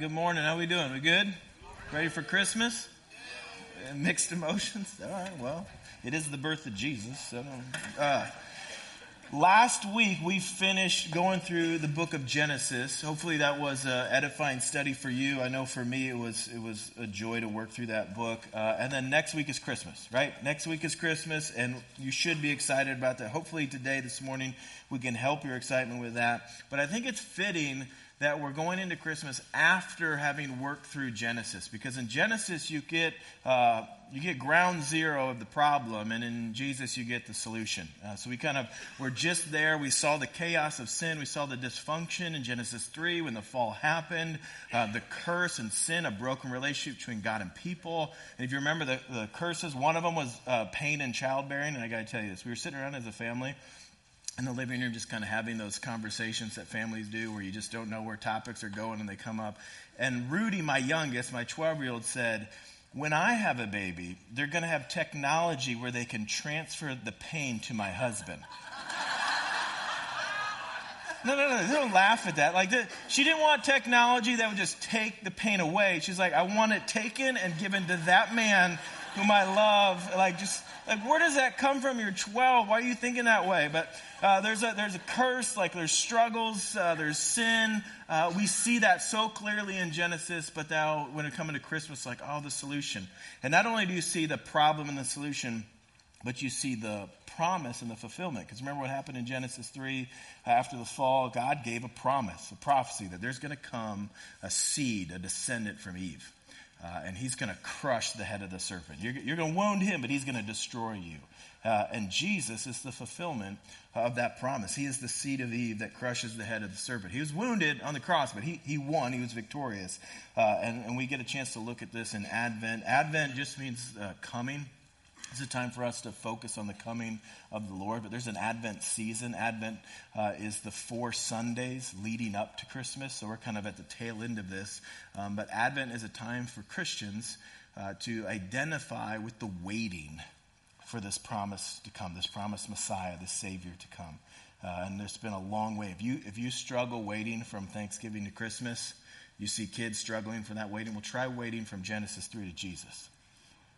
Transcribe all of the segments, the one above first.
Good morning. How are we doing? We good? Ready for Christmas? Mixed emotions. All right. Well, it is the birth of Jesus. So, uh, last week we finished going through the book of Genesis. Hopefully that was an edifying study for you. I know for me it was it was a joy to work through that book. Uh, and then next week is Christmas, right? Next week is Christmas, and you should be excited about that. Hopefully today, this morning, we can help your excitement with that. But I think it's fitting that we're going into Christmas after having worked through Genesis, because in Genesis you get uh, you get ground zero of the problem, and in Jesus you get the solution. Uh, so we kind of we're just there. We saw the chaos of sin, we saw the dysfunction in Genesis three when the fall happened, uh, the curse and sin, a broken relationship between God and people. And if you remember the, the curses, one of them was uh, pain and childbearing. And I got to tell you this: we were sitting around as a family in the living room just kind of having those conversations that families do where you just don't know where topics are going and they come up. And Rudy, my youngest, my 12 year old, said, When I have a baby, they're going to have technology where they can transfer the pain to my husband. No, no, no, don't laugh at that. Like, she didn't want technology that would just take the pain away. She's like, I want it taken and given to that man whom I love. Like, just, like, where does that come from? You're 12. Why are you thinking that way? But uh, there's, a, there's a curse, like, there's struggles, uh, there's sin. Uh, we see that so clearly in Genesis, but now when it comes to Christmas, like, oh, the solution. And not only do you see the problem and the solution, but you see the promise and the fulfillment. Because remember what happened in Genesis 3 after the fall? God gave a promise, a prophecy that there's going to come a seed, a descendant from Eve. Uh, and he's going to crush the head of the serpent. You're, you're going to wound him, but he's going to destroy you. Uh, and Jesus is the fulfillment of that promise. He is the seed of Eve that crushes the head of the serpent. He was wounded on the cross, but he, he won. He was victorious. Uh, and, and we get a chance to look at this in Advent. Advent just means uh, coming. It's a time for us to focus on the coming of the Lord, but there's an Advent season. Advent uh, is the four Sundays leading up to Christmas, so we're kind of at the tail end of this. Um, but Advent is a time for Christians uh, to identify with the waiting for this promise to come, this promised Messiah, this Savior to come. Uh, and there's been a long way. If you, if you struggle waiting from Thanksgiving to Christmas, you see kids struggling for that waiting, well, try waiting from Genesis 3 to Jesus.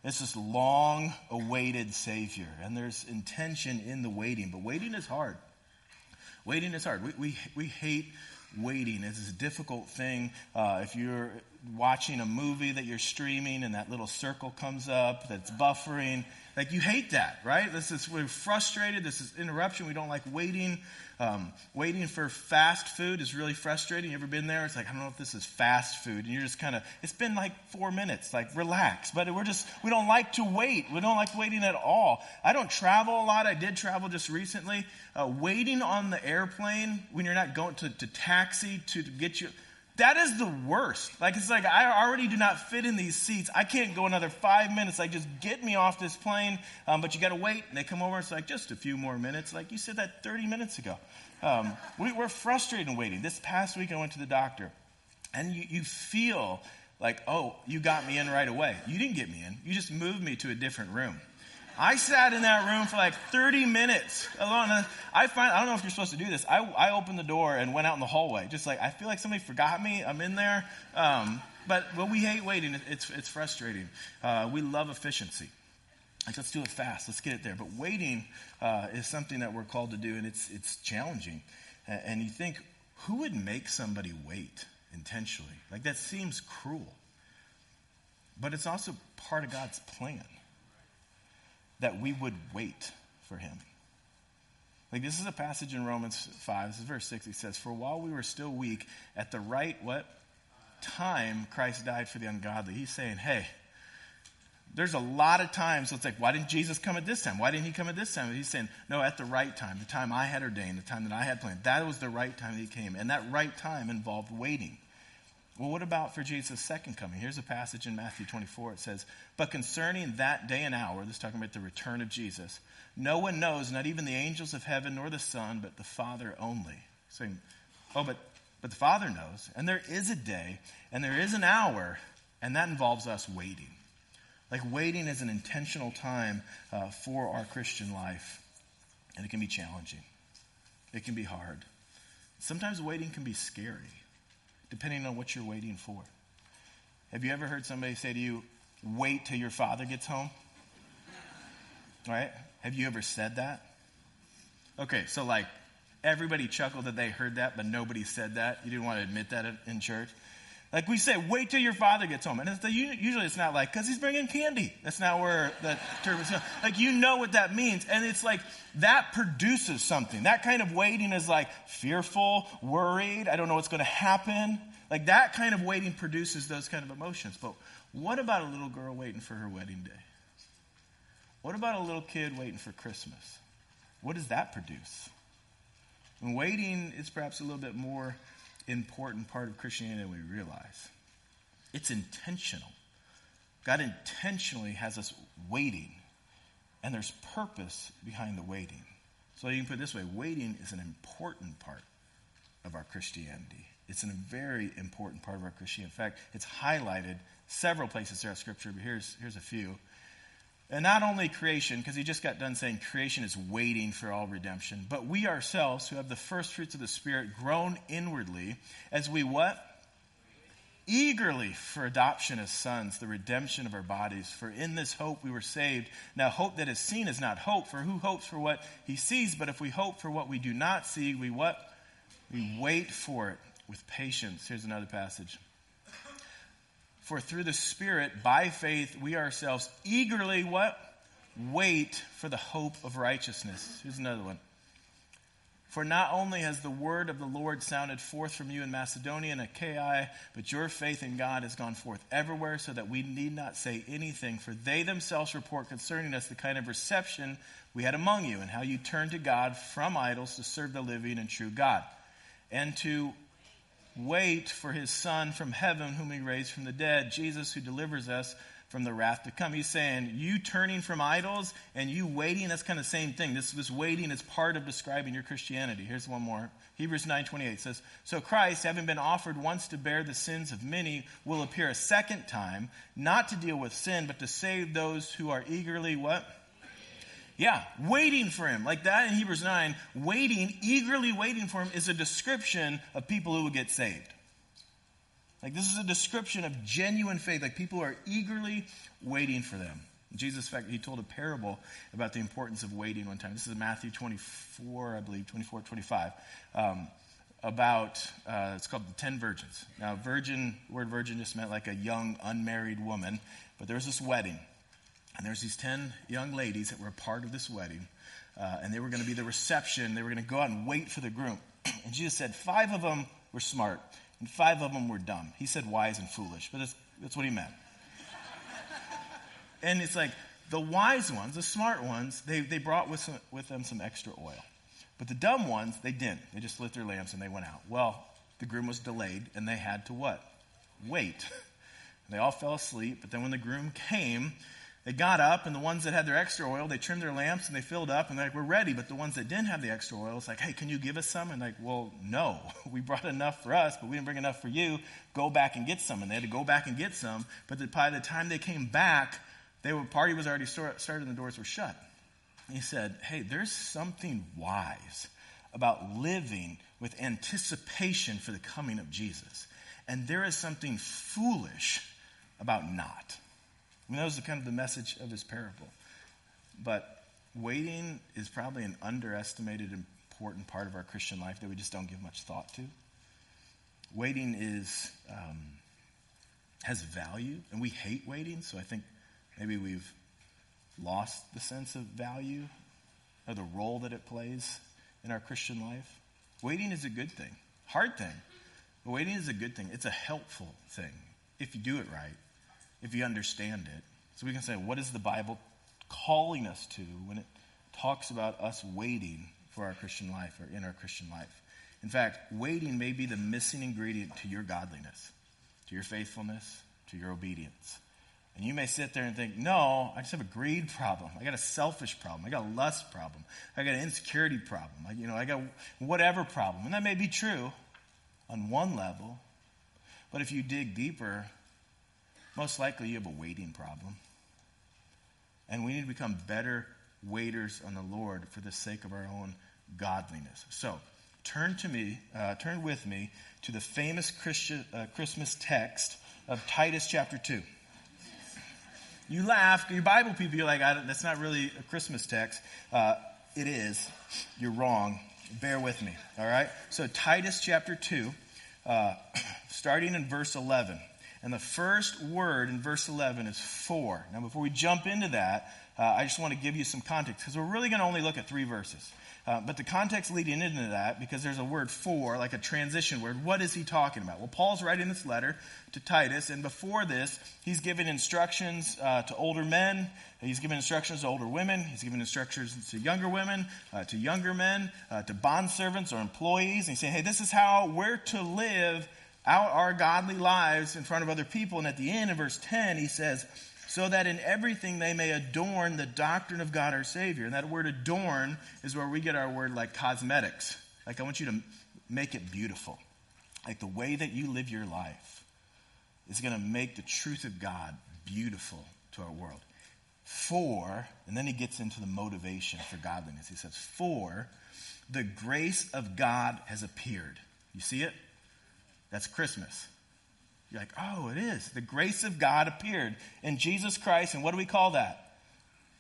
It's this long awaited Savior, and there's intention in the waiting, but waiting is hard. Waiting is hard. We, we, we hate waiting. It's a difficult thing. Uh, if you're watching a movie that you're streaming and that little circle comes up that's buffering, like you hate that, right? This is we're frustrated. This is interruption. We don't like waiting. Um, waiting for fast food is really frustrating. You ever been there? It's like I don't know if this is fast food, and you're just kind of. It's been like four minutes. Like relax, but we're just we don't like to wait. We don't like waiting at all. I don't travel a lot. I did travel just recently. Uh, waiting on the airplane when you're not going to, to taxi to, get you that is the worst. Like, it's like, I already do not fit in these seats. I can't go another five minutes. Like, just get me off this plane. Um, but you got to wait. And they come over. It's like, just a few more minutes. Like, you said that 30 minutes ago. Um, we, are frustrated in waiting. This past week, I went to the doctor. And you, you feel like, oh, you got me in right away. You didn't get me in. You just moved me to a different room. I sat in that room for like 30 minutes alone. I find, I don't know if you're supposed to do this. I, I opened the door and went out in the hallway. Just like, I feel like somebody forgot me. I'm in there. Um, but, but we hate waiting. It's, it's frustrating. Uh, we love efficiency. Like, let's do it fast. Let's get it there. But waiting uh, is something that we're called to do, and it's, it's challenging. And you think, who would make somebody wait intentionally? Like, that seems cruel. But it's also part of God's plan that we would wait for him. Like this is a passage in Romans 5, this is verse 6. He says, For while we were still weak, at the right what? Time Christ died for the ungodly. He's saying, hey, there's a lot of times, so it's like, why didn't Jesus come at this time? Why didn't he come at this time? he's saying, no, at the right time, the time I had ordained, the time that I had planned. That was the right time that he came. And that right time involved waiting. Well, what about for Jesus' second coming? Here's a passage in Matthew 24. It says, But concerning that day and hour, this is talking about the return of Jesus, no one knows, not even the angels of heaven nor the Son, but the Father only. Saying, Oh, but, but the Father knows. And there is a day, and there is an hour, and that involves us waiting. Like waiting is an intentional time uh, for our Christian life. And it can be challenging, it can be hard. Sometimes waiting can be scary. Depending on what you're waiting for. Have you ever heard somebody say to you, wait till your father gets home? Right? Have you ever said that? Okay, so like everybody chuckled that they heard that, but nobody said that. You didn't want to admit that in church. Like we say, wait till your father gets home. And it's the, usually it's not like, because he's bringing candy. That's not where the term is. Like you know what that means. And it's like, that produces something. That kind of waiting is like fearful, worried, I don't know what's going to happen. Like that kind of waiting produces those kind of emotions. But what about a little girl waiting for her wedding day? What about a little kid waiting for Christmas? What does that produce? And waiting is perhaps a little bit more important part of Christianity we realize. It's intentional. God intentionally has us waiting, and there's purpose behind the waiting. So you can put it this way waiting is an important part of our Christianity. It's a very important part of our Christianity. In fact, it's highlighted several places throughout Scripture, but here's, here's a few. And not only creation, because he just got done saying creation is waiting for all redemption, but we ourselves who have the first fruits of the Spirit groan inwardly as we what? Eagerly for adoption as sons, the redemption of our bodies. For in this hope we were saved. Now, hope that is seen is not hope, for who hopes for what he sees? But if we hope for what we do not see, we what? We wait for it with patience. Here's another passage. For through the Spirit, by faith, we ourselves eagerly what? Wait for the hope of righteousness. Here's another one. For not only has the word of the Lord sounded forth from you in Macedonia and Achaia, but your faith in God has gone forth everywhere, so that we need not say anything. For they themselves report concerning us the kind of reception we had among you, and how you turned to God from idols to serve the living and true God, and to wait for his Son from heaven, whom he raised from the dead, Jesus, who delivers us from the wrath to come. He's saying, you turning from idols and you waiting, that's kind of the same thing. This, this waiting is part of describing your Christianity. Here's one more. Hebrews 9.28 says, So Christ, having been offered once to bear the sins of many, will appear a second time, not to deal with sin, but to save those who are eagerly what? Yeah, waiting for him. Like that in Hebrews 9, waiting, eagerly waiting for him is a description of people who will get saved. Like this is a description of genuine faith, like people are eagerly waiting for them. Jesus, in fact, he told a parable about the importance of waiting one time. This is Matthew 24, I believe, 24, 25. Um, about, uh, it's called the Ten Virgins. Now, virgin, word virgin just meant like a young, unmarried woman, but there was this wedding. And there's these 10 young ladies that were a part of this wedding. Uh, and they were going to be the reception. They were going to go out and wait for the groom. And Jesus said five of them were smart and five of them were dumb. He said wise and foolish, but that's, that's what he meant. and it's like the wise ones, the smart ones, they, they brought with, some, with them some extra oil. But the dumb ones, they didn't. They just lit their lamps and they went out. Well, the groom was delayed and they had to what? Wait. they all fell asleep, but then when the groom came, they got up, and the ones that had their extra oil, they trimmed their lamps and they filled up, and they're like, we're ready. But the ones that didn't have the extra oil, it's like, hey, can you give us some? And like, well, no. We brought enough for us, but we didn't bring enough for you. Go back and get some. And they had to go back and get some. But by the time they came back, were, party was already started and the doors were shut. he said, hey, there's something wise about living with anticipation for the coming of Jesus. And there is something foolish about not. I mean, that was kind of the message of his parable. But waiting is probably an underestimated important part of our Christian life that we just don't give much thought to. Waiting is um, has value, and we hate waiting, so I think maybe we've lost the sense of value or the role that it plays in our Christian life. Waiting is a good thing, hard thing. But waiting is a good thing. It's a helpful thing if you do it right if you understand it. So we can say, what is the Bible calling us to when it talks about us waiting for our Christian life or in our Christian life? In fact, waiting may be the missing ingredient to your godliness, to your faithfulness, to your obedience. And you may sit there and think, no, I just have a greed problem. I got a selfish problem. I got a lust problem. I got an insecurity problem. I, you know, I got whatever problem. And that may be true on one level. But if you dig deeper, most likely you have a waiting problem. And we need to become better waiters on the Lord for the sake of our own godliness. So, turn to me, uh, turn with me to the famous uh, Christmas text of Titus chapter 2. You laugh, your Bible people, you're like, that's not really a Christmas text. Uh, it is. You're wrong. Bear with me, all right? So, Titus chapter 2, uh, starting in verse 11. And the first word in verse 11 is for. Now, before we jump into that, uh, I just want to give you some context because we're really going to only look at three verses. Uh, but the context leading into that, because there's a word for, like a transition word, what is he talking about? Well, Paul's writing this letter to Titus, and before this, he's giving instructions uh, to older men, he's giving instructions to older women, he's giving instructions to younger women, uh, to younger men, uh, to bond servants or employees, and he's saying, hey, this is how we're to live out our godly lives in front of other people. And at the end, in verse 10, he says, so that in everything they may adorn the doctrine of God our Savior. And that word adorn is where we get our word like cosmetics. Like I want you to make it beautiful. Like the way that you live your life is going to make the truth of God beautiful to our world. For, and then he gets into the motivation for godliness. He says, For the grace of God has appeared. You see it? That's Christmas. You're like, oh, it is. The grace of God appeared in Jesus Christ. And what do we call that?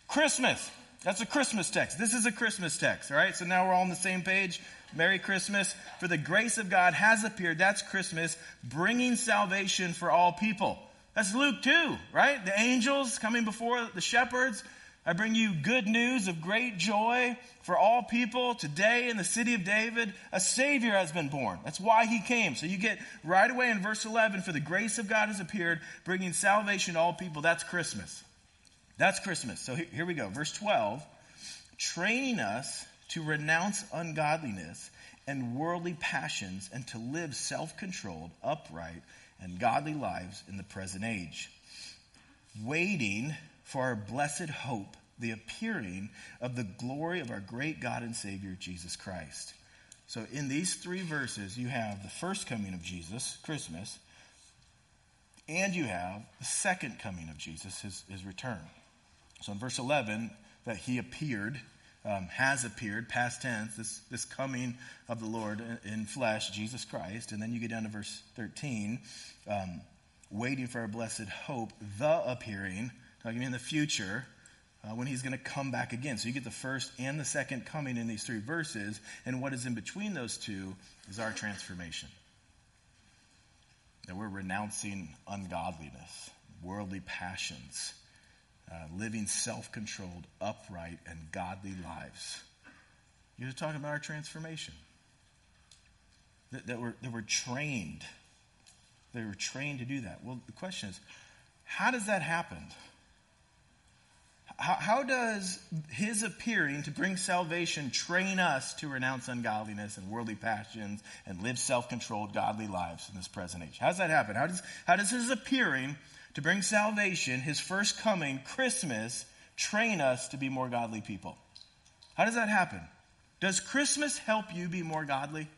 Christmas. That's a Christmas text. This is a Christmas text, all right? So now we're all on the same page. Merry Christmas. For the grace of God has appeared. That's Christmas, bringing salvation for all people. That's Luke 2, right? The angels coming before the shepherds. I bring you good news of great joy for all people. Today in the city of David, a Savior has been born. That's why he came. So you get right away in verse 11, for the grace of God has appeared, bringing salvation to all people. That's Christmas. That's Christmas. So here we go. Verse 12, training us to renounce ungodliness and worldly passions and to live self controlled, upright, and godly lives in the present age. Waiting for our blessed hope, the appearing of the glory of our great God and Savior, Jesus Christ. So, in these three verses, you have the first coming of Jesus, Christmas, and you have the second coming of Jesus, his, his return. So, in verse 11, that he appeared, um, has appeared, past tense, this, this coming of the Lord in, flesh, Jesus Christ. And then you get down to verse 13, um, waiting for our blessed hope, the appearing talking in the future uh, when he's going to come back again. So you get the first and the second coming in these three verses, and what is in between those two is our transformation. That we're renouncing ungodliness, worldly passions, uh, living self controlled, upright, and godly lives. You're talking about our transformation. That, that, we're, that we're trained. They were trained to do that. Well, the question is, how does that happen? How, how, does his appearing to bring salvation train us to renounce ungodliness and worldly passions and live self controlled, godly lives in this present age? How does that happen? How does, how does his appearing to bring salvation, his first coming, Christmas, train us to be more godly people? How does that happen? Does Christmas help you be more godly?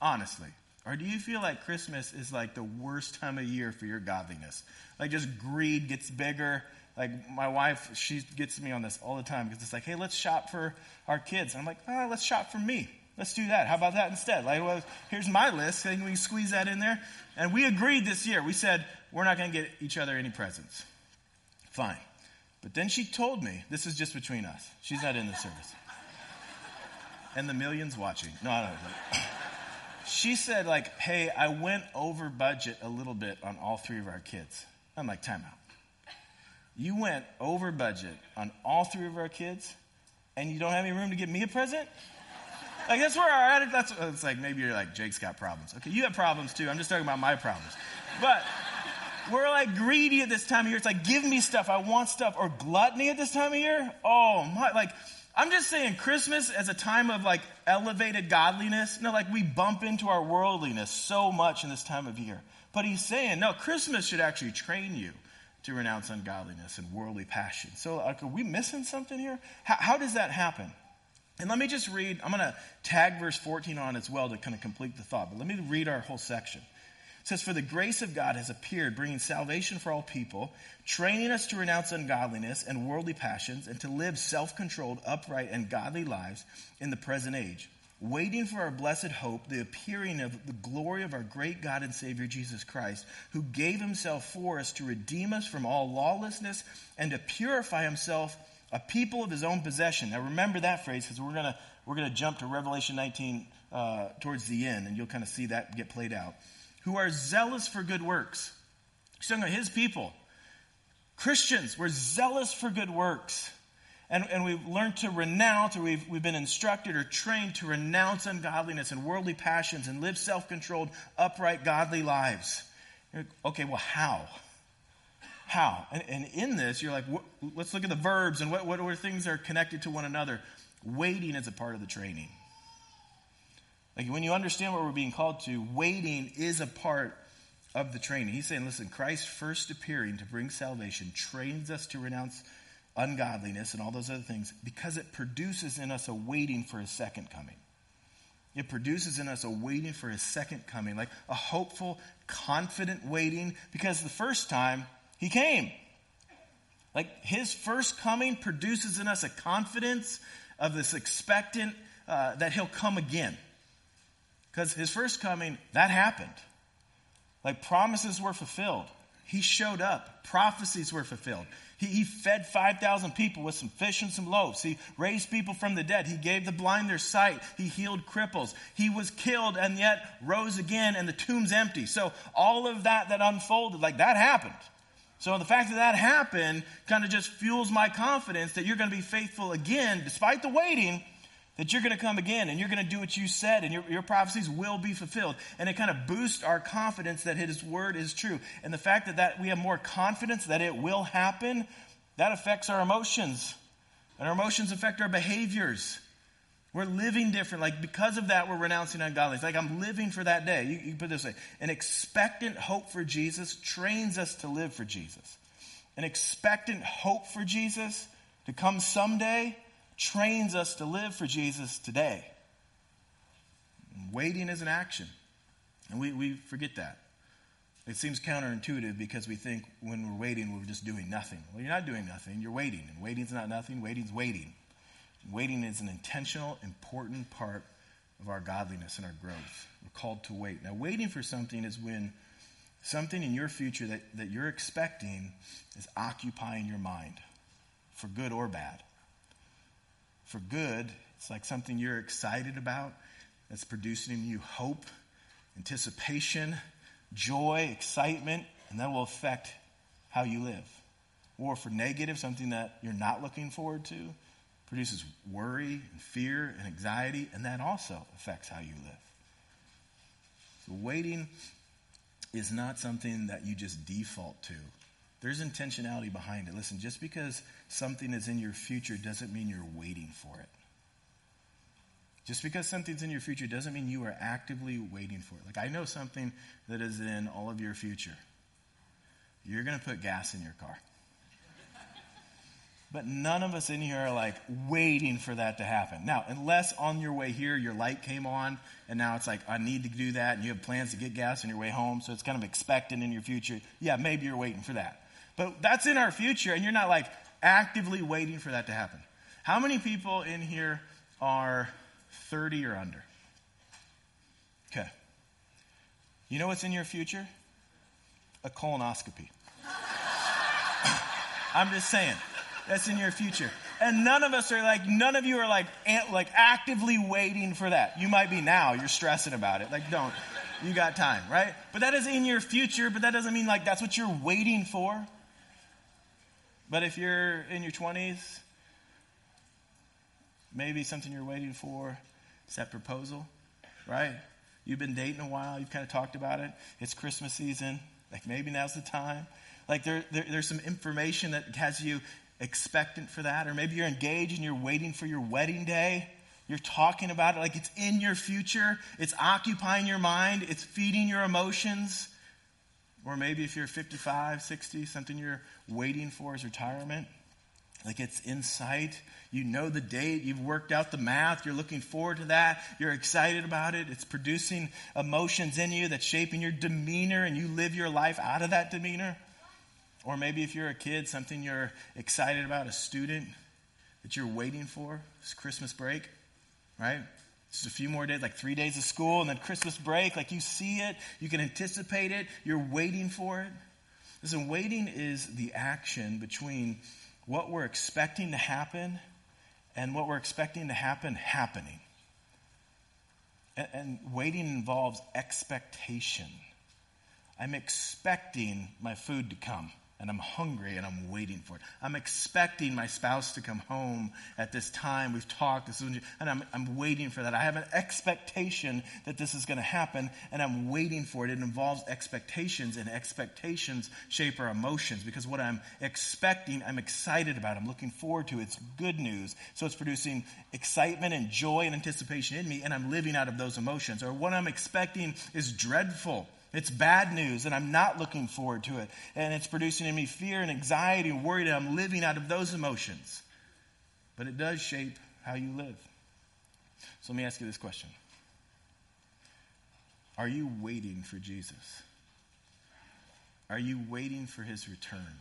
Honestly. Or do you feel like Christmas is like the worst time of year for your godliness? Like just greed gets bigger like my wife, she gets me on this all the time because it's like, hey, let's shop for our kids. And I'm like, oh, let's shop for me. Let's do that. How about that instead? Like, well, here's my list. Can we squeeze that in there? And we agreed this year. We said, we're not going to get each other any presents. Fine. But then she told me, this is just between us. She's not in the service. And the millions watching. No, no, no. She said, like, hey, I went over budget a little bit on all three of our kids. I'm like, time out. You went over budget on all three of our kids, and you don't have any room to give me a present? Like that's where our attitude. That's it's like maybe you're like Jake's got problems. Okay, you have problems too. I'm just talking about my problems. But we're like greedy at this time of year. It's like give me stuff. I want stuff. Or gluttony at this time of year. Oh my! Like I'm just saying Christmas as a time of like elevated godliness. No, like we bump into our worldliness so much in this time of year. But he's saying no. Christmas should actually train you to renounce ungodliness and worldly passions. So, are we missing something here? How, how does that happen? And let me just read, I'm going to tag verse 14 on as well to kind of complete the thought, but let me read our whole section. It says, For the grace of God has appeared, bringing salvation for all people, training us to renounce ungodliness and worldly passions, and to live self controlled, upright, and godly lives in the present age waiting for our blessed hope, the appearing of the glory of our great God and Savior Jesus Christ, who gave himself for us to redeem us from all lawlessness and to purify himself a people of his own possession. Now remember that phrase because we're going to we're to jump to Revelation 19 uh, towards the end, and you'll kind of see that get played out. Who are zealous for good works. He's talking about his people. Christians, we're zealous for good works. And, and we've learned to renounce, or we've, we've been instructed or trained to renounce ungodliness and worldly passions and live self controlled, upright, godly lives. Okay, well, how? How? And, and in this, you're like, let's look at the verbs and what, what are things that are connected to one another. Waiting is a part of the training. Like when you understand what we're being called to, waiting is a part of the training. He's saying, listen, Christ first appearing to bring salvation trains us to renounce ungodliness and all those other things because it produces in us a waiting for his second coming. It produces in us a waiting for his second coming, like a hopeful, confident waiting because the first time he came. Like his first coming produces in us a confidence of this expectant uh, that he'll come again. Because his first coming, that happened. Like promises were fulfilled. He showed up. Prophecies were fulfilled. He, he fed 5,000 people with some fish and some loaves. He raised people from the dead. He gave the blind their sight. He healed cripples. He was killed and yet rose again and the tomb's empty. So all of that that unfolded, like that happened. So the fact that that happened kind of just fuels my confidence that you're going to be faithful again, despite the waiting, that you're going to come again and you're going to do what you said and your, your prophecies will be fulfilled. And it kind of boosts our confidence that his word is true. And the fact that, that we have more confidence that it will happen, that affects our emotions. And our emotions affect our behaviors. We're living different. Like, because of that, we're renouncing ungodliness. Like, I'm living for that day. You, you put this way an expectant hope for Jesus trains us to live for Jesus. An expectant hope for Jesus to come someday trains us to live for Jesus today. Waiting is an action. And we, we forget that. It seems counterintuitive because we think when we're waiting, we're just doing nothing. Well, you're not doing nothing, you're waiting. And waiting's not nothing, waiting's waiting. Waiting is an intentional, important part of our godliness and our growth. We're called to wait. Now, waiting for something is when something in your future that, that you're expecting is occupying your mind, for good or bad. For good, it's like something you're excited about that's producing in you hope, anticipation, joy, excitement, and that will affect how you live. Or for negative, something that you're not looking forward to, produces worry and fear and anxiety, and that also affects how you live. So, waiting is not something that you just default to. There's intentionality behind it. Listen, just because something is in your future doesn't mean you're waiting for it. Just because something's in your future doesn't mean you are actively waiting for it. Like, I know something that is in all of your future. You're going to put gas in your car. But none of us in here are like waiting for that to happen. Now, unless on your way here your light came on and now it's like, I need to do that and you have plans to get gas on your way home, so it's kind of expected in your future. Yeah, maybe you're waiting for that. But that's in our future and you're not like actively waiting for that to happen. How many people in here are 30 or under? Okay. You know what's in your future? A colonoscopy. I'm just saying that's in your future. And none of us are like, none of you are like, like actively waiting for that. You might be now. You're stressing about it. Like, don't. You got time, right? But that is in your future, but that doesn't mean like that's what you're waiting for. But if you're in your 20s, maybe something you're waiting for is that proposal, right? You've been dating a while, you've kind of talked about it. It's Christmas season. Like maybe now's the time. Like there, there, there's some information that has you expectant for that, or maybe you're engaged and you're waiting for your wedding day. You're talking about it like it's in your future, it's occupying your mind, it's feeding your emotions. Or maybe if you're 55, 60, something you're waiting for is retirement. Like it's in sight. You know the date. You've worked out the math. You're looking forward to that. You're excited about it. It's producing emotions in you that's shaping your demeanor, and you live your life out of that demeanor. Or maybe if you're a kid, something you're excited about, a student that you're waiting for, it's Christmas break, right? Just a few more days, like three days of school and then Christmas break. Like you see it, you can anticipate it, you're waiting for it. Listen, waiting is the action between what we're expecting to happen and what we're expecting to happen happening. And, and waiting involves expectation. I'm expecting my food to come and I'm hungry and I'm waiting for it. I'm expecting my spouse to come home at this time. We've talked, this is, and I'm, I'm waiting for that. I have an expectation that this is going to happen and I'm waiting for it. It involves expectations and expectations shape our emotions because what I'm expecting, I'm excited about. I'm looking forward to. It's good news. So it's producing excitement and joy and anticipation in me and I'm living out of those emotions. Or what I'm expecting is dreadful it's bad news, and I'm not looking forward to it. And it's producing in me fear and anxiety and worry, and I'm living out of those emotions. But it does shape how you live. So let me ask you this question Are you waiting for Jesus? Are you waiting for his return?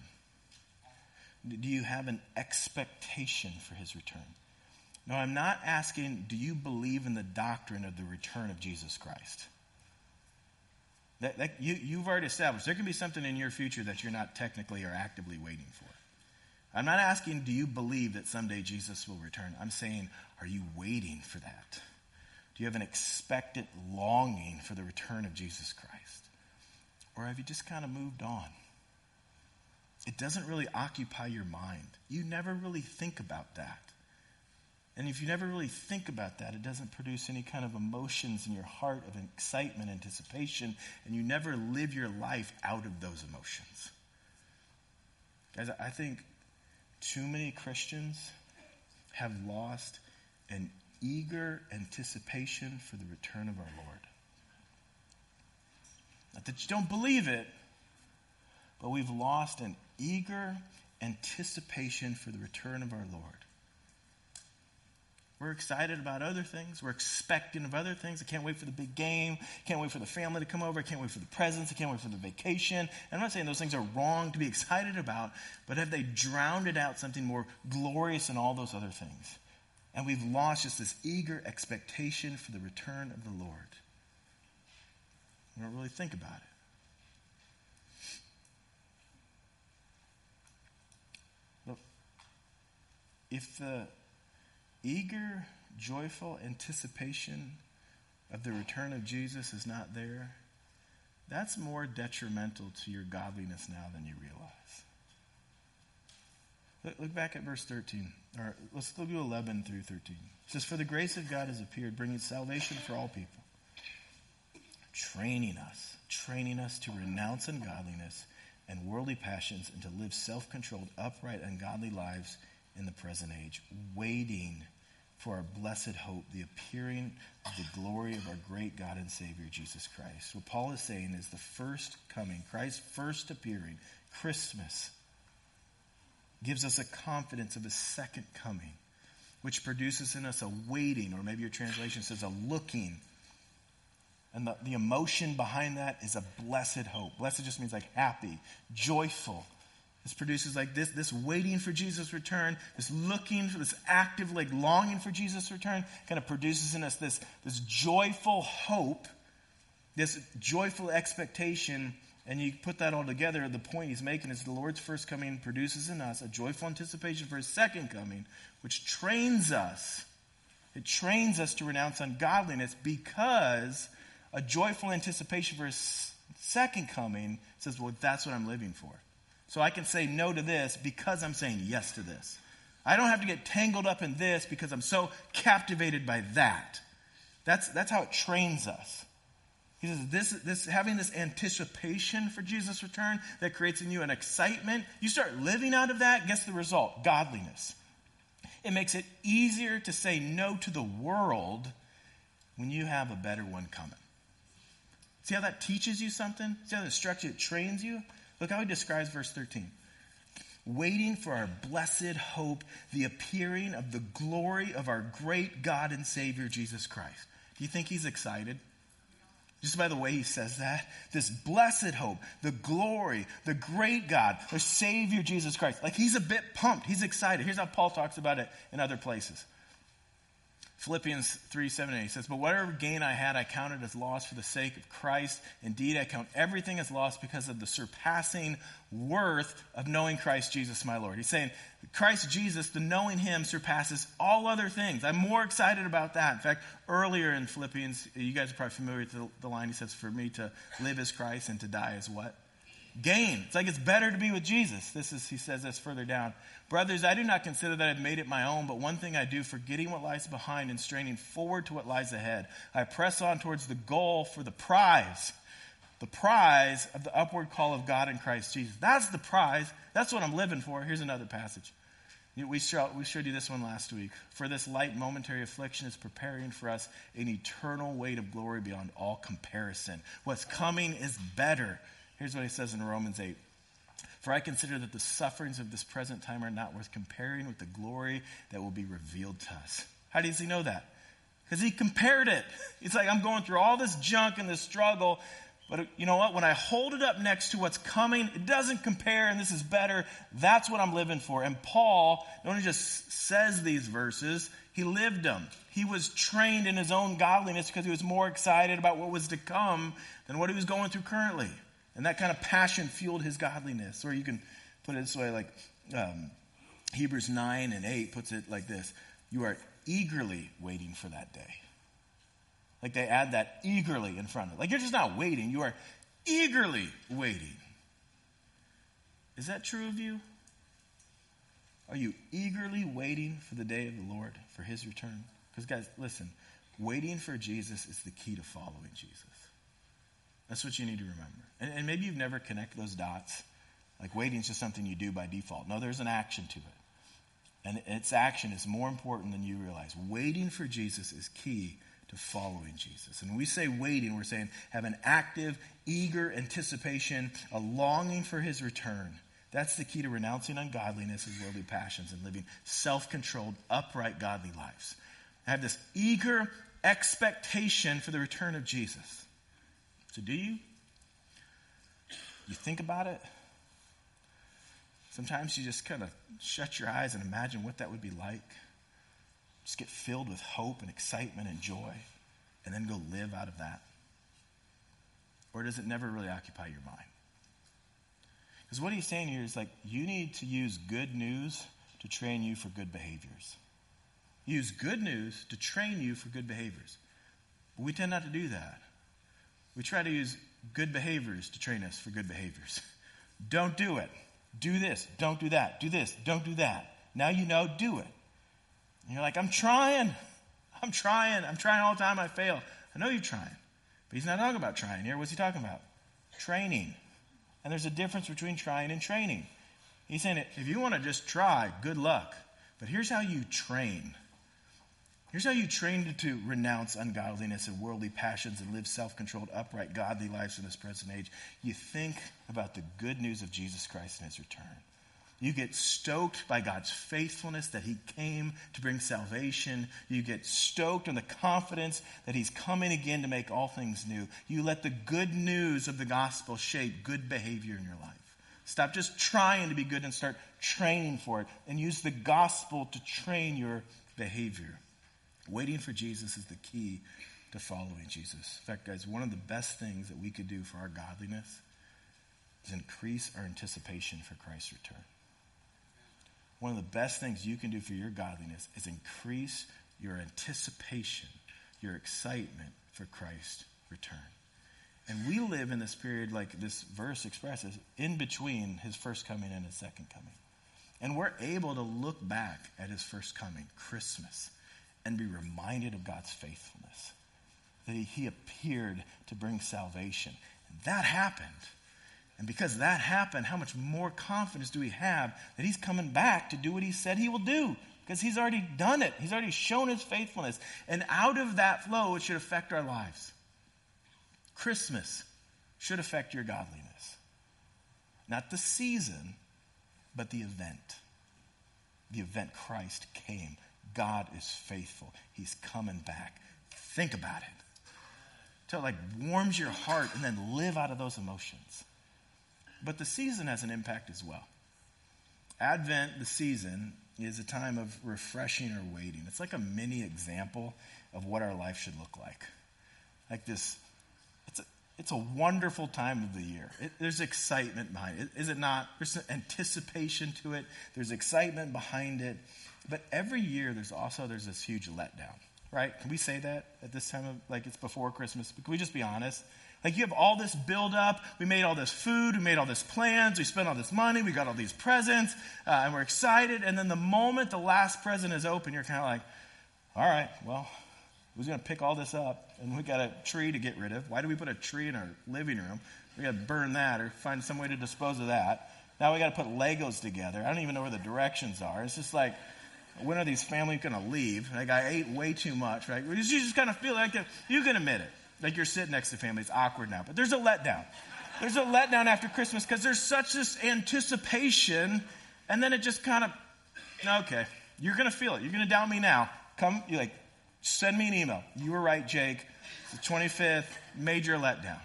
Do you have an expectation for his return? No, I'm not asking, do you believe in the doctrine of the return of Jesus Christ? That, that you, you've already established. There can be something in your future that you're not technically or actively waiting for. I'm not asking, do you believe that someday Jesus will return? I'm saying, are you waiting for that? Do you have an expectant longing for the return of Jesus Christ? Or have you just kind of moved on? It doesn't really occupy your mind. You never really think about that. And if you never really think about that, it doesn't produce any kind of emotions in your heart of excitement, anticipation, and you never live your life out of those emotions. Guys, I think too many Christians have lost an eager anticipation for the return of our Lord. Not that you don't believe it, but we've lost an eager anticipation for the return of our Lord. We're excited about other things. We're expecting of other things. I can't wait for the big game. Can't wait for the family to come over. I can't wait for the presents. I can't wait for the vacation. And I'm not saying those things are wrong to be excited about, but have they drowned out something more glorious than all those other things? And we've lost just this eager expectation for the return of the Lord. We don't really think about it. Look, if the eager, joyful anticipation of the return of Jesus is not there, that's more detrimental to your godliness now than you realize. Look, look back at verse 13. Or let's go at 11 through 13. It says, For the grace of God has appeared, bringing salvation for all people, training us, training us to renounce ungodliness and worldly passions and to live self controlled, upright, and godly lives in the present age, waiting for our blessed hope, the appearing of the glory of our great God and Savior, Jesus Christ. What Paul is saying is the first coming, Christ's first appearing, Christmas, gives us a confidence of a second coming, which produces in us a waiting, or maybe your translation says a looking. And the, the emotion behind that is a blessed hope. Blessed just means like happy, joyful, this produces like this, this waiting for Jesus' return, this looking for this active, like longing for Jesus' return, kind of produces in us this, this joyful hope, this joyful expectation. And you put that all together, the point he's making is the Lord's first coming produces in us a joyful anticipation for his second coming, which trains us. It trains us to renounce ungodliness because a joyful anticipation for his second coming says, well, that's what I'm living for. So I can say no to this because I'm saying yes to this. I don't have to get tangled up in this because I'm so captivated by that. That's, that's how it trains us. He says, this, this, having this anticipation for Jesus' return that creates in you an excitement, you start living out of that, guess the result? Godliness. It makes it easier to say no to the world when you have a better one coming. See how that teaches you something? See how that instructs you, it trains you? Look how he describes verse 13. Waiting for our blessed hope, the appearing of the glory of our great God and Savior, Jesus Christ. Do you think he's excited? Just by the way he says that, this blessed hope, the glory, the great God, the Savior Jesus Christ. Like he's a bit pumped. He's excited. Here's how Paul talks about it in other places. Philippians 3 7 8 says, But whatever gain I had, I counted as loss for the sake of Christ. Indeed, I count everything as loss because of the surpassing worth of knowing Christ Jesus, my Lord. He's saying, Christ Jesus, the knowing Him surpasses all other things. I'm more excited about that. In fact, earlier in Philippians, you guys are probably familiar with the, the line he says, For me to live as Christ and to die as what? Gain. It's like it's better to be with Jesus. This is, he says this further down. Brothers, I do not consider that I've made it my own, but one thing I do, forgetting what lies behind and straining forward to what lies ahead. I press on towards the goal for the prize, the prize of the upward call of God in Christ Jesus. That's the prize. That's what I'm living for. Here's another passage. We showed, we showed you this one last week. For this light momentary affliction is preparing for us an eternal weight of glory beyond all comparison. What's coming is better. Here's what he says in Romans 8. For I consider that the sufferings of this present time are not worth comparing with the glory that will be revealed to us. How does he know that? Because he compared it. He's like, I'm going through all this junk and this struggle, but you know what? When I hold it up next to what's coming, it doesn't compare, and this is better. That's what I'm living for. And Paul not only just says these verses, he lived them. He was trained in his own godliness because he was more excited about what was to come than what he was going through currently. And that kind of passion fueled his godliness. Or you can put it this way, like um, Hebrews 9 and 8 puts it like this You are eagerly waiting for that day. Like they add that eagerly in front of it. Like you're just not waiting, you are eagerly waiting. Is that true of you? Are you eagerly waiting for the day of the Lord, for his return? Because, guys, listen, waiting for Jesus is the key to following Jesus. That's what you need to remember. And, and maybe you've never connected those dots. Like waiting is just something you do by default. No, there's an action to it. And its action is more important than you realize. Waiting for Jesus is key to following Jesus. And when we say waiting, we're saying have an active, eager anticipation, a longing for his return. That's the key to renouncing ungodliness and worldly passions and living self controlled, upright, godly lives. Have this eager expectation for the return of Jesus. So, do you? You think about it? Sometimes you just kind of shut your eyes and imagine what that would be like. Just get filled with hope and excitement and joy, and then go live out of that. Or does it never really occupy your mind? Because what he's saying here is like, you need to use good news to train you for good behaviors. Use good news to train you for good behaviors. But we tend not to do that. We try to use good behaviors to train us for good behaviors. Don't do it. Do this. Don't do that. Do this. Don't do that. Now you know, do it. And you're like, I'm trying. I'm trying. I'm trying all the time. I fail. I know you're trying. But he's not talking about trying here. What's he talking about? Training. And there's a difference between trying and training. He's saying if you want to just try, good luck. But here's how you train. Here's how you train to renounce ungodliness and worldly passions and live self controlled, upright, godly lives in this present age. You think about the good news of Jesus Christ and his return. You get stoked by God's faithfulness that He came to bring salvation. You get stoked on the confidence that He's coming again to make all things new. You let the good news of the gospel shape good behavior in your life. Stop just trying to be good and start training for it and use the gospel to train your behavior. Waiting for Jesus is the key to following Jesus. In fact, guys, one of the best things that we could do for our godliness is increase our anticipation for Christ's return. One of the best things you can do for your godliness is increase your anticipation, your excitement for Christ's return. And we live in this period, like this verse expresses, in between his first coming and his second coming. And we're able to look back at his first coming, Christmas, and be reminded of God's faithfulness. That he appeared to bring salvation. And that happened. And because that happened, how much more confidence do we have that he's coming back to do what he said he will do? Because he's already done it. He's already shown his faithfulness. And out of that flow, it should affect our lives. Christmas should affect your godliness. Not the season, but the event. The event Christ came God is faithful. He's coming back. Think about it. Till it like warms your heart and then live out of those emotions. But the season has an impact as well. Advent, the season, is a time of refreshing or waiting. It's like a mini example of what our life should look like. Like this, it's a, it's a wonderful time of the year. It, there's excitement behind it, is it not? There's anticipation to it. There's excitement behind it. But every year, there's also there's this huge letdown, right? Can we say that at this time of like it's before Christmas? Can we just be honest? Like you have all this build up. We made all this food. We made all this plans. We spent all this money. We got all these presents, uh, and we're excited. And then the moment the last present is open, you're kind of like, all right, well, who's going to pick all this up? And we got a tree to get rid of. Why do we put a tree in our living room? We got to burn that or find some way to dispose of that. Now we got to put Legos together. I don't even know where the directions are. It's just like, when are these families going to leave? Like I ate way too much, right? You just kind of feel like you can admit it. Like you're sitting next to family. It's awkward now. But there's a letdown. There's a letdown after Christmas because there's such this anticipation. And then it just kind of, okay, you're going to feel it. You're going to doubt me now. Come, you like, send me an email. You were right, Jake. It's the 25th, major letdown.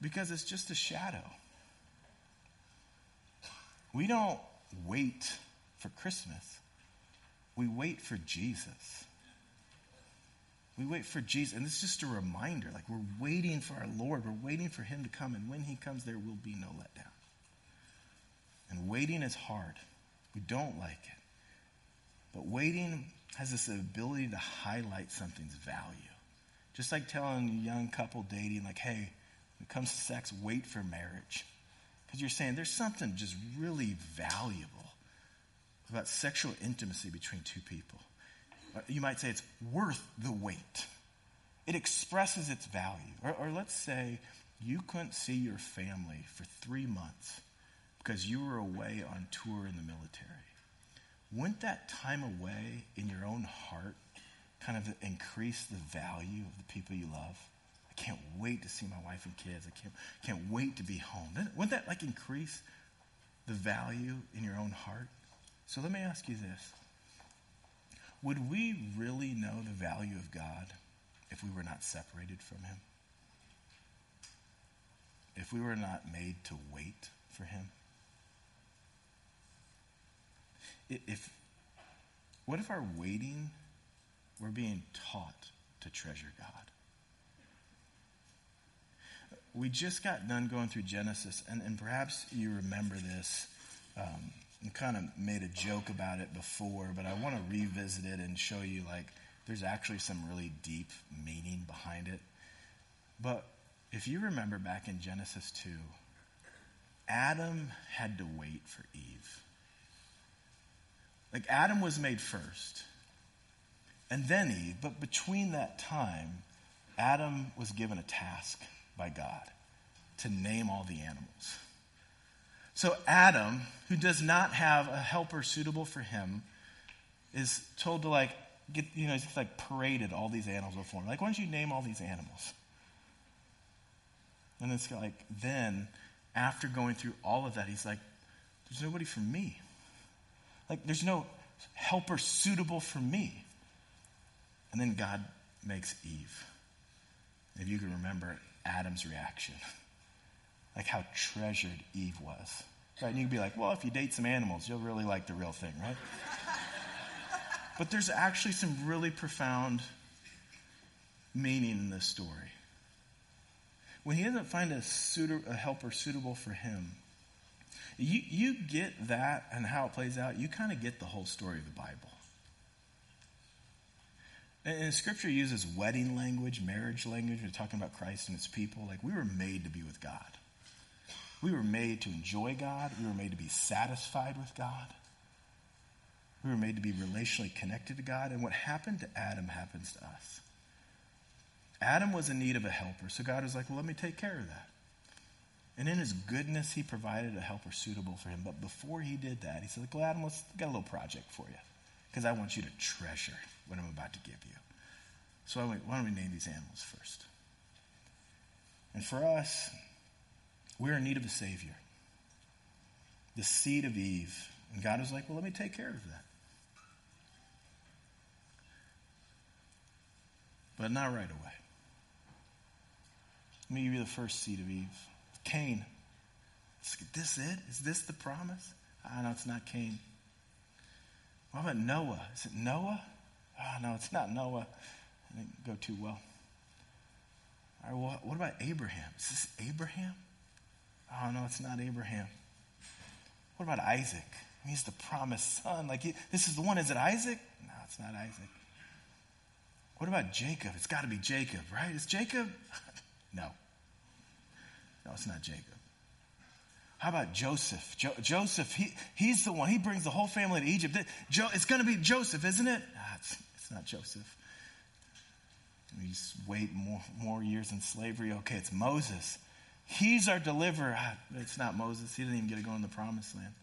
Because it's just a shadow. We don't wait for Christmas. We wait for Jesus. We wait for Jesus. And it's just a reminder like we're waiting for our Lord. We're waiting for him to come. And when he comes, there will be no letdown. And waiting is hard. We don't like it. But waiting has this ability to highlight something's value. Just like telling a young couple dating, like, hey, when it comes to sex, wait for marriage. Because you're saying there's something just really valuable about sexual intimacy between two people. Uh, you might say it's worth the wait. It expresses its value. Or, or, let's say you couldn't see your family for three months because you were away on tour in the military. Wouldn't that time away in your own heart kind of increase the value of the people you love? I can't wait to see my wife and kids. I can't, can't wait to be home. Wouldn't that like increase the value in your own heart? So let me ask you this would we really know the value of God if we were not separated from Him? If we were not made to wait for Him? If, what if our waiting, we're being taught to treasure God? We just got done going through Genesis, and, and perhaps you remember this. Um, kind of made a joke about it before, but I want to revisit it and show you like there's actually some really deep meaning behind it. But if you remember back in Genesis 2, Adam had to wait for Eve. Like Adam was made first, and then Eve, but between that time, Adam was given a task by God to name all the animals. So Adam, who does not have a helper suitable for him, is told to like get, you know, he's like paraded all these animals before him. Like, why don't you name all these animals? And it's like, then, after going through all of that, he's like, there's nobody for me. Like, there's no helper suitable for me. And then God makes Eve. If you can remember Adam's reaction, like how treasured Eve was. Right? And you would be like, well, if you date some animals, you'll really like the real thing, right? but there's actually some really profound meaning in this story. When he doesn't find a, suitor, a helper suitable for him, you, you get that and how it plays out, you kind of get the whole story of the Bible. And, Scripture uses wedding language, marriage language. We're talking about Christ and his people. Like we were made to be with God. We were made to enjoy God. We were made to be satisfied with God. We were made to be relationally connected to God. And what happened to Adam happens to us. Adam was in need of a helper. So God was like, well, let me take care of that. And in his goodness, he provided a helper suitable for him. But before he did that, he said, well, Adam, let's got a little project for you. Because I want you to treasure what I'm about to give you. So I went, why don't we name these animals first? And for us, we're in need of a Savior. The seed of Eve. And God was like, well, let me take care of that. But not right away. Let me give you the first seed of Eve. Cain. Is this it? Is this the promise? Ah, no, it's not Cain. What about Noah? Is it Noah? Oh, no, it's not Noah. It didn't go too well. All right, well, what about Abraham? Is this Abraham? Oh, no, it's not Abraham. What about Isaac? He's the promised son. Like, he, this is the one. Is it Isaac? No, it's not Isaac. What about Jacob? It's got to be Jacob, right? Is Jacob? no. No, it's not Jacob. How about Joseph? Jo- Joseph, he, he's the one. He brings the whole family to Egypt. Jo- it's going to be Joseph, isn't it? Ah, it's, it's not Joseph. He's wait more, more years in slavery. Okay, it's Moses. He's our deliverer. Ah, it's not Moses. He didn't even get to go in the promised land.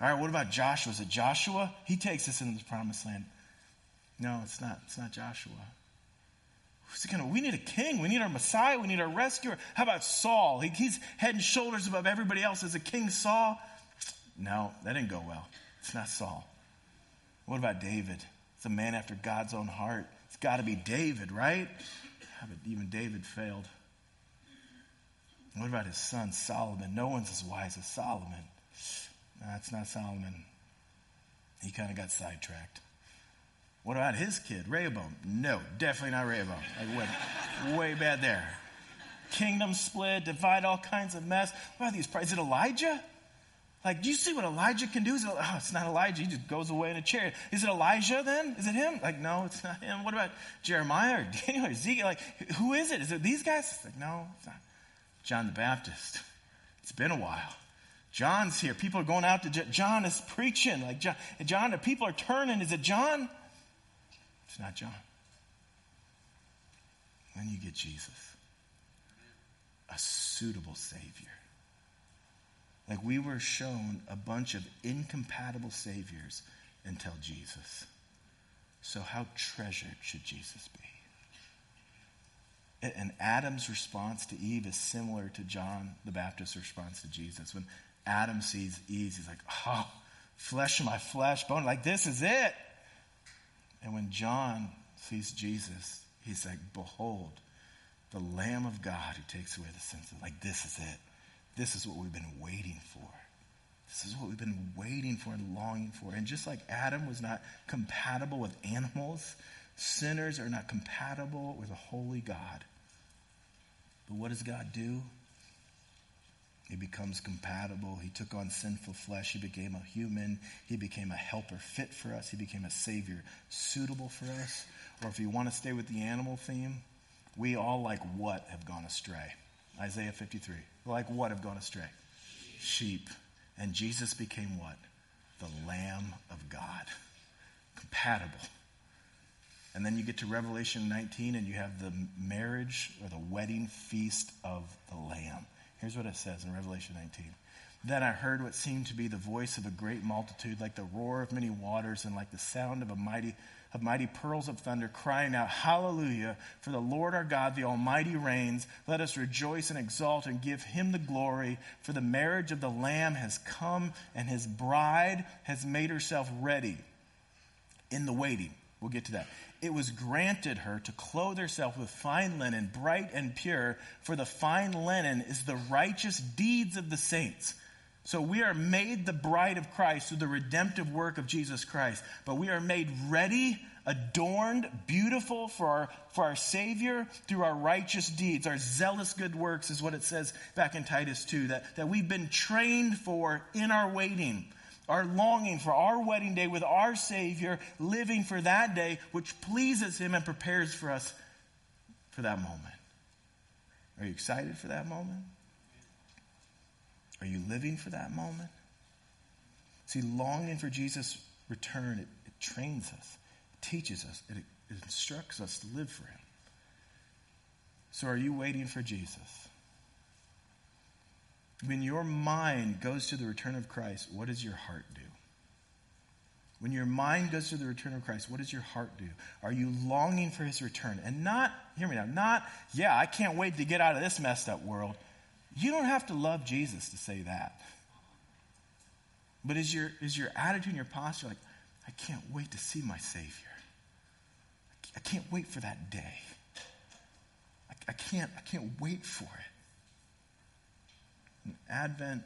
All right, what about Joshua? Is it Joshua? He takes us into the promised land. No, it's not. It's not Joshua. Who's gonna, we need a king. We need our Messiah. We need our rescuer. How about Saul? He, he's head and shoulders above everybody else. as a king Saul? No, that didn't go well. It's not Saul. What about David? It's a man after God's own heart. It's got to be David, right? But even David failed. What about his son Solomon? No one's as wise as Solomon. That's not Solomon. He kind of got sidetracked. What about his kid, Rehoboam? No, definitely not Rehoboam. Like went way bad there. Kingdom split, divide, all kinds of mess. What about these? Is it Elijah? Like, do you see what Elijah can do? It, oh, it's not Elijah. He just goes away in a chair. Is it Elisha then? Is it him? Like, no, it's not him. What about Jeremiah or Daniel or Ezekiel? Like, who is it? Is it these guys? Like, no, it's not. John the Baptist. It's been a while. John's here. People are going out to John is preaching. Like John, John, the people are turning. Is it John? It's not John. Then you get Jesus, a suitable Savior. Like we were shown a bunch of incompatible Saviors until Jesus. So, how treasured should Jesus be? And Adam's response to Eve is similar to John the Baptist's response to Jesus. When Adam sees Eve, he's like, oh, flesh of my flesh, bone, like this is it. And when John sees Jesus, he's like, behold, the Lamb of God who takes away the sins. Like, this is it. This is what we've been waiting for. This is what we've been waiting for and longing for. And just like Adam was not compatible with animals, sinners are not compatible with a holy God. But what does God do? He becomes compatible. He took on sinful flesh. He became a human. He became a helper fit for us. He became a savior suitable for us. Or if you want to stay with the animal theme, we all, like what, have gone astray? Isaiah 53. Like what have gone astray? Sheep. And Jesus became what? The Lamb of God. Compatible. And then you get to Revelation 19 and you have the marriage or the wedding feast of the Lamb. Here's what it says in Revelation 19. Then I heard what seemed to be the voice of a great multitude, like the roar of many waters and like the sound of a mighty of mighty pearls of thunder, crying out, Hallelujah, for the Lord our God, the Almighty reigns. Let us rejoice and exult and give him the glory, for the marriage of the Lamb has come, and his bride has made herself ready in the waiting. We'll get to that it was granted her to clothe herself with fine linen, bright and pure, for the fine linen is the righteous deeds of the saints. So we are made the bride of Christ through the redemptive work of Jesus Christ, but we are made ready, adorned, beautiful for our, for our Savior through our righteous deeds. Our zealous good works is what it says back in Titus 2, that, that we've been trained for in our waiting our longing for our wedding day with our Savior, living for that day which pleases Him and prepares for us for that moment. Are you excited for that moment? Are you living for that moment? See, longing for Jesus' return, it, it trains us, it teaches us, it, it instructs us to live for Him. So, are you waiting for Jesus? When your mind goes to the return of Christ, what does your heart do? When your mind goes to the return of Christ, what does your heart do? Are you longing for his return? And not, hear me now, not, yeah, I can't wait to get out of this messed up world. You don't have to love Jesus to say that. But is your, is your attitude and your posture like, I can't wait to see my Savior? I can't wait for that day. I, I can't, I can't wait for it. Advent,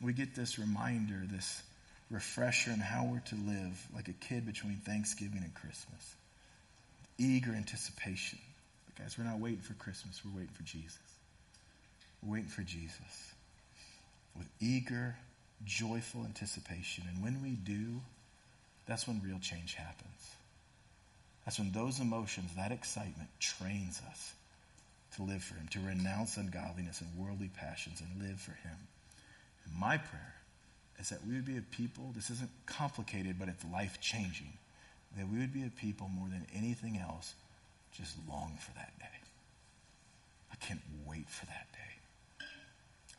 we get this reminder, this refresher in how we're to live like a kid between Thanksgiving and Christmas. Eager anticipation. But guys, we're not waiting for Christmas, we're waiting for Jesus. We're waiting for Jesus. With eager, joyful anticipation. And when we do, that's when real change happens. That's when those emotions, that excitement, trains us to live for Him, to renounce ungodliness and worldly passions and live for Him. And my prayer is that we would be a people, this isn't complicated, but it's life changing, that we would be a people more than anything else, just long for that day. I can't wait for that day.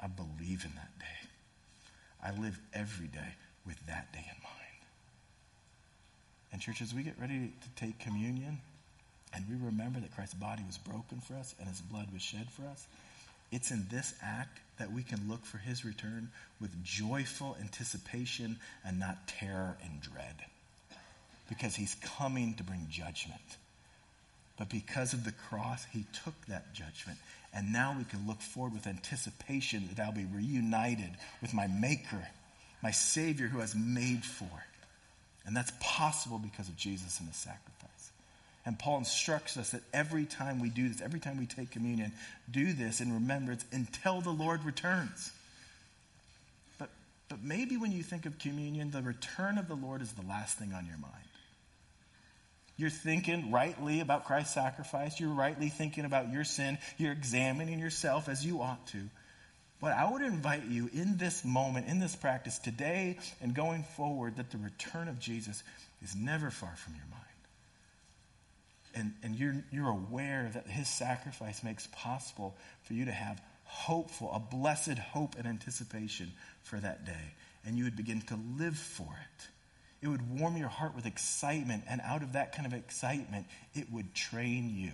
I believe in that day. I live every day with that day in mind. And, church, as we get ready to take communion and we remember that Christ's body was broken for us and his blood was shed for us, it's in this act that we can look for his return with joyful anticipation and not terror and dread. Because he's coming to bring judgment. But because of the cross, he took that judgment. And now we can look forward with anticipation that I'll be reunited with my Maker, my Savior who has made for. And that's possible because of Jesus and his sacrifice. And Paul instructs us that every time we do this, every time we take communion, do this in remembrance until the Lord returns. But, but maybe when you think of communion, the return of the Lord is the last thing on your mind. You're thinking rightly about Christ's sacrifice. You're rightly thinking about your sin. You're examining yourself as you ought to. But I would invite you in this moment, in this practice, today and going forward, that the return of Jesus is never far from your mind and, and you're, you're aware that his sacrifice makes possible for you to have hopeful, a blessed hope and anticipation for that day. And you would begin to live for it. It would warm your heart with excitement, and out of that kind of excitement, it would train you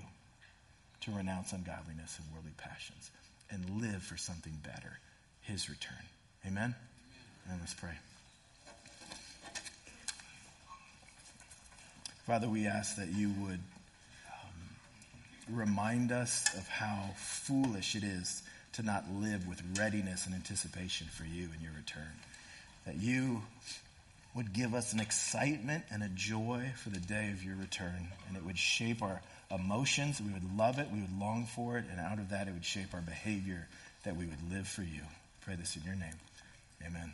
to renounce ungodliness and worldly passions and live for something better his return. Amen? And let's pray. Father, we ask that you would remind us of how foolish it is to not live with readiness and anticipation for you and your return. That you would give us an excitement and a joy for the day of your return, and it would shape our emotions. We would love it, we would long for it, and out of that, it would shape our behavior that we would live for you. Pray this in your name. Amen.